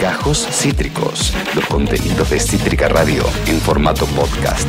Gajos Cítricos, los contenidos de Cítrica Radio en formato podcast.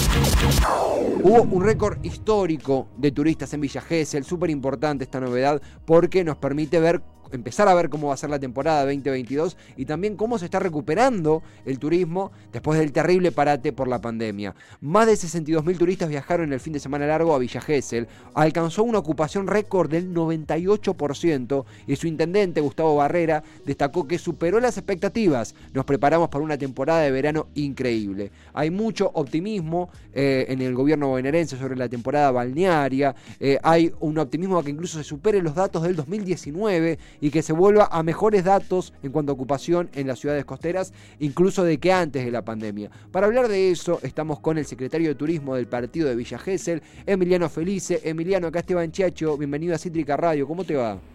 Hubo un récord histórico de turistas en Villa Gesell, súper importante esta novedad porque nos permite ver empezar a ver cómo va a ser la temporada 2022 y también cómo se está recuperando el turismo después del terrible parate por la pandemia. Más de 62.000 turistas viajaron el fin de semana largo a Villa Gesell, alcanzó una ocupación récord del 98% y su intendente Gustavo Barrera destacó que superó las expectativas. Nos preparamos para una temporada de verano increíble. Hay mucho optimismo eh, en el gobierno bonaerense sobre la temporada balnearia, eh, hay un optimismo a que incluso se supere los datos del 2019 y que se vuelva a mejores datos en cuanto a ocupación en las ciudades costeras, incluso de que antes de la pandemia. Para hablar de eso, estamos con el secretario de Turismo del partido de Villa Gesell, Emiliano Felice. Emiliano, acá Esteban Chacho, bienvenido a Cítrica Radio, ¿cómo te va?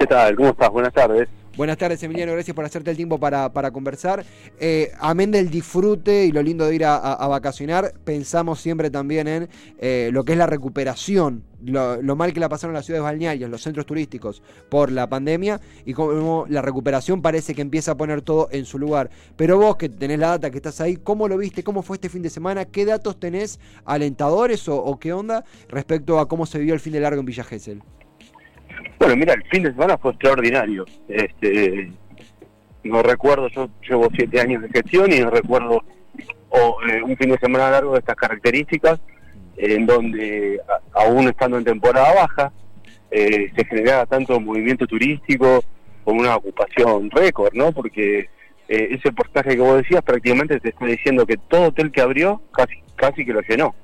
¿Qué tal? ¿Cómo estás? Buenas tardes. Buenas tardes, Emiliano. Gracias por hacerte el tiempo para, para conversar. Eh, amén del disfrute y lo lindo de ir a, vacacionar, pensamos siempre también en eh, lo que es la recuperación, lo, mal que la pasaron las ciudades balnearias, los centros turísticos por la pandemia y cómo la recuperación parece que empieza a poner todo en su lugar. Pero vos que tenés la data, que estás ahí, ¿cómo lo viste? ¿Cómo fue este fin de semana? ¿Qué datos tenés alentadores o, o qué onda respecto a cómo se vivió el fin de largo en Villa Gesell? Bueno, mira, el fin de semana fue extraordinario. Este, no recuerdo, yo llevo siete años de gestión y no recuerdo eh, un fin de semana largo de estas características, en donde aún estando en temporada baja, eh, se generaba tanto movimiento turístico como una ocupación récord, ¿no? Porque eh, ese portaje que vos decías prácticamente te está diciendo que todo hotel que abrió casi casi que lo llenó.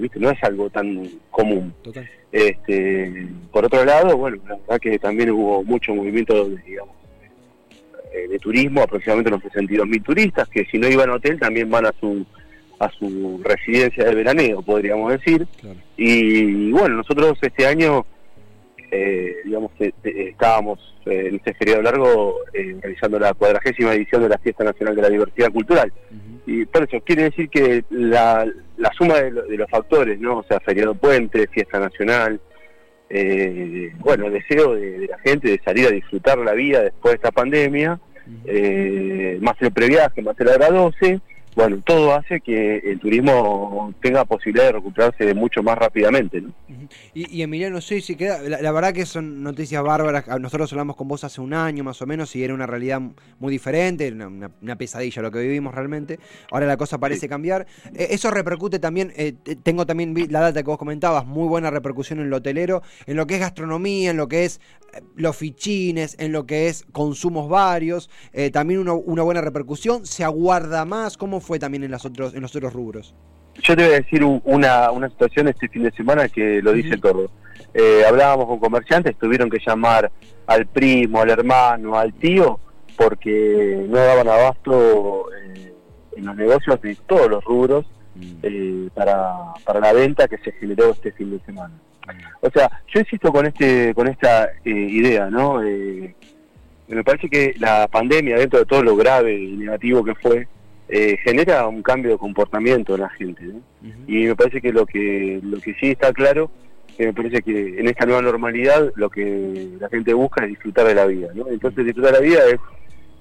¿Viste? No es algo tan común. Total. Este, por otro lado, bueno, la verdad que también hubo mucho movimiento, de, digamos, eh, de turismo, aproximadamente unos 62.000 turistas, que si no iban a hotel también van a su a su residencia de veraneo, podríamos decir. Y, bueno, nosotros este año, eh, digamos, eh, estábamos en este periodo largo realizando la cuadragésima edición de la Fiesta Nacional de la Diversidad Cultural. Y por eso quiere decir que la, la suma de, los factores, ¿no? O sea, feriado puente, fiesta nacional, eh, bueno, el deseo de, la gente de salir a disfrutar la vida después de esta pandemia, eh, más el previaje, más el hora 12, bueno, todo hace que el turismo tenga posibilidad de recuperarse mucho más rápidamente. ¿no? y, y, Emiliano, sí, sí, queda, la, verdad que son noticias bárbaras. Nosotros hablamos con vos hace un año más o menos y era una realidad muy diferente, una, pesadilla lo que vivimos realmente. Ahora la cosa parece cambiar. Eh, eso repercute también, eh, tengo también la data que vos comentabas, muy buena repercusión en lo hotelero, en lo que es gastronomía, en lo que es eh, los fichines, en lo que es consumos varios, también una buena repercusión. Se aguarda más, ¿cómo fue también en, los otros, en los otros rubros? Yo te voy a decir una, una situación este fin de semana que lo dice todo. Eh, hablábamos con comerciantes, tuvieron que llamar al primo, al hermano, al tío, porque no daban abasto eh, en los negocios de todos los rubros mm. eh, para, para la venta que se generó este fin de semana. O sea, yo insisto con este con esta idea, ¿no? me parece que la pandemia, dentro de todo lo grave y negativo que fue, eh, genera un cambio de comportamiento en la gente. Y me parece que lo que lo que sí está claro, que me parece que en esta nueva normalidad lo que la gente busca es disfrutar de la vida. ¿no? Entonces disfrutar de la vida es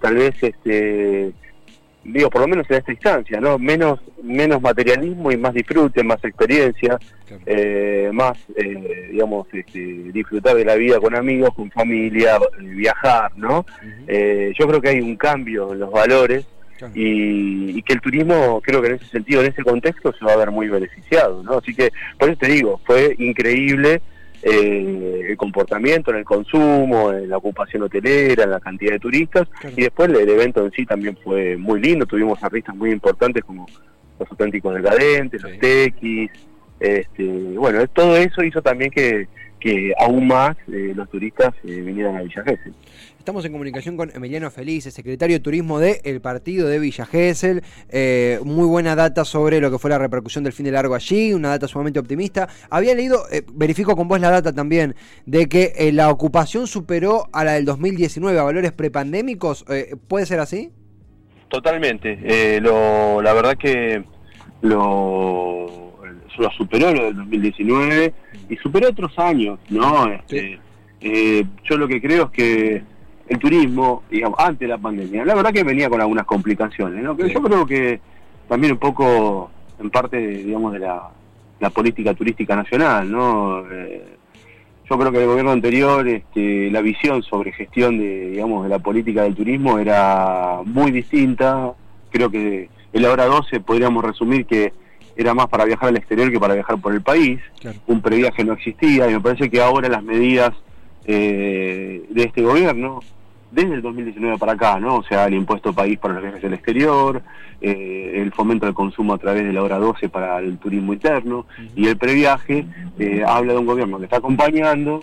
tal vez, este digo, por lo menos en esta instancia, ¿no? menos menos materialismo y más disfrute, más experiencia, eh, más, eh, digamos, este, disfrutar de la vida con amigos, con familia, viajar, ¿no? yo creo que hay un cambio en los valores y, que el turismo, creo que en ese sentido, en ese contexto, se va a ver muy beneficiado, ¿no? Así que, por eso te digo, fue increíble eh, el comportamiento en el consumo, en la ocupación hotelera, en la cantidad de turistas, y después el, evento en sí también fue muy lindo, tuvimos artistas muy importantes como los auténticos decadentes, los tequis, este, bueno, todo eso hizo también que, que aún más eh, los turistas eh, vinieran a Villa Gesell. Estamos en comunicación con Emiliano Feliz, secretario de Turismo del partido de Villa Gesell. Eh, muy buena data sobre lo que fue la repercusión del fin de largo allí, una data sumamente optimista. Había leído, verifico con vos la data también, de que la ocupación superó a la del 2019 a valores prepandémicos. ¿Puede ser así? Totalmente. Lo, la verdad que lo lo superó lo del 2019 y superó otros años, ¿no? Este, eh, yo lo que creo es que el turismo, digamos, antes de la pandemia, la verdad que venía con algunas complicaciones, ¿no? Pero yo creo que también un poco en parte, digamos, de la, política turística nacional, ¿no? Eh, yo creo que el gobierno anterior, este, la visión sobre gestión de, digamos, de la política del turismo era muy distinta. Creo que el hora 12 podríamos resumir que era más para viajar al exterior que para viajar por el país. Un previaje no existía y me parece que ahora las medidas eh, de este gobierno, desde el 2019 para acá, ¿no? O sea, el impuesto país para los viajes al exterior, eh, el fomento del consumo a través de la hora 12 para el turismo interno y el previaje eh, habla de un gobierno que está acompañando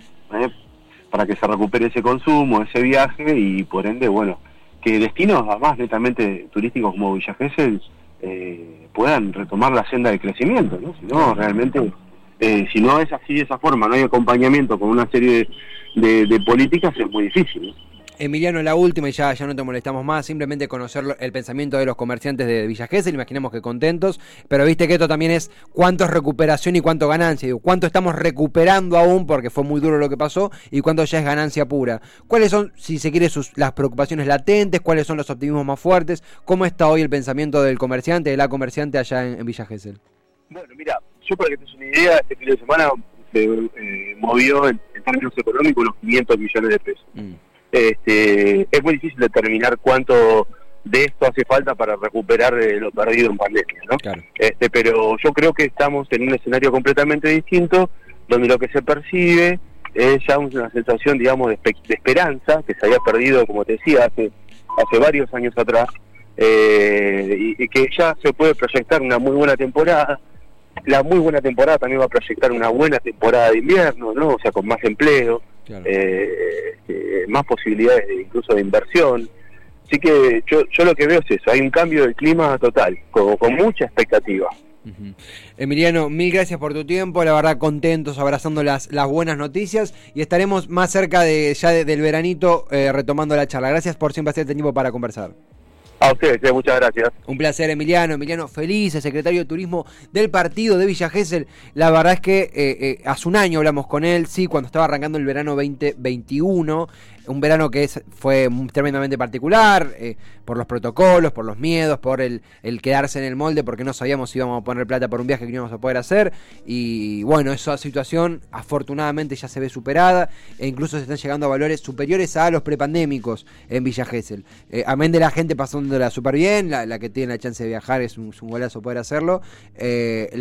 para que se recupere ese consumo, ese viaje y por ende, bueno, que destinos además netamente turísticos como Villa Gesell eh, puedan retomar la senda de crecimiento, ¿no? Si no, realmente, eh, si no es así de esa forma, no hay acompañamiento con una serie de, políticas, es muy difícil. Emiliano, la última y ya, ya no te molestamos más, simplemente conocer el pensamiento de los comerciantes de Villa Gesell, imaginemos que contentos, pero viste que esto también es cuánto es recuperación y cuánto ganancia, digo, cuánto estamos recuperando aún porque fue muy duro lo que pasó y cuánto ya es ganancia pura. ¿Cuáles son, si se quiere, sus, las preocupaciones latentes? ¿Cuáles son los optimismos más fuertes? ¿Cómo está hoy el pensamiento del comerciante, de la comerciante allá en, Villa Gesell? Bueno, mira, yo para que te des una idea, este fin de semana se eh, movió en, términos económicos los 500 millones de pesos. Mm este, es muy difícil determinar cuánto de esto hace falta para recuperar eh, lo perdido en pandemia, ¿no? Este, pero yo creo que estamos en un escenario completamente distinto, donde lo que se percibe es ya una sensación, digamos, de, esperanza que se había perdido, como te decía, hace hace varios años atrás, eh, y, y, que ya se puede proyectar una muy buena temporada. La muy buena temporada también va a proyectar una buena temporada de invierno, ¿no? O sea, con más empleo, eh, eh, más posibilidades de, incluso de inversión. Así que yo, yo lo que veo es eso, hay un cambio de clima total, con, mucha expectativa. Emiliano, mil gracias por tu tiempo, la verdad contentos, abrazando las, las buenas noticias y estaremos más cerca de ya del veranito eh, retomando la charla. Gracias por siempre hacerte tiempo para conversar. A ustedes, muchas gracias. Un placer, Emiliano. Emiliano Feliz, el secretario de Turismo del partido de Villa Gesell. La verdad es que eh, eh, hace un año hablamos con él, sí, cuando estaba arrancando el verano 2021 un verano que fue tremendamente particular, eh, por los protocolos, por los miedos, por el, quedarse en el molde, porque no sabíamos si íbamos a poner plata por un viaje que íbamos a poder hacer. Y bueno, esa situación afortunadamente ya se ve superada e incluso se están llegando a valores superiores a los prepandémicos en Villa Gesell. Eh, amén de la gente pasándola súper bien, la, que tiene la chance de viajar es un, golazo poder hacerlo. Eh,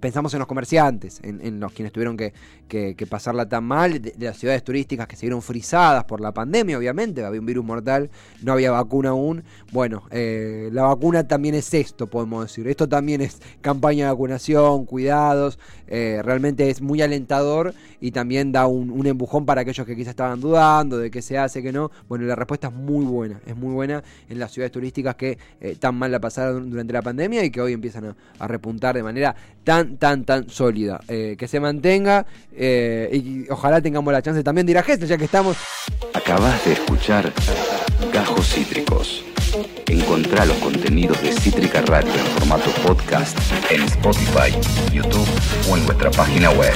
pensamos en los comerciantes, en, los quienes tuvieron que, pasarla tan mal, de, las ciudades turísticas que se vieron frisadas por la pandemia, obviamente, había un virus mortal, no había vacuna aún. Bueno, eh, la vacuna también es esto, podemos decir. Esto también es campaña de vacunación, cuidados, eh, realmente es muy alentador y también da un, empujón para aquellos que quizás estaban dudando de qué se hace, qué no. Bueno, la respuesta es muy buena, es muy buena en las ciudades turísticas que eh, tan mal la pasaron durante la pandemia y que hoy empiezan a, repuntar de manera tan, tan, tan sólida. que se mantenga y ojalá tengamos la chance también de ir a Gesta, ya que estamos Acabas de escuchar Gajos Cítricos. Encontrá los contenidos de Cítrica Radio en formato podcast en Spotify, YouTube o en nuestra página web.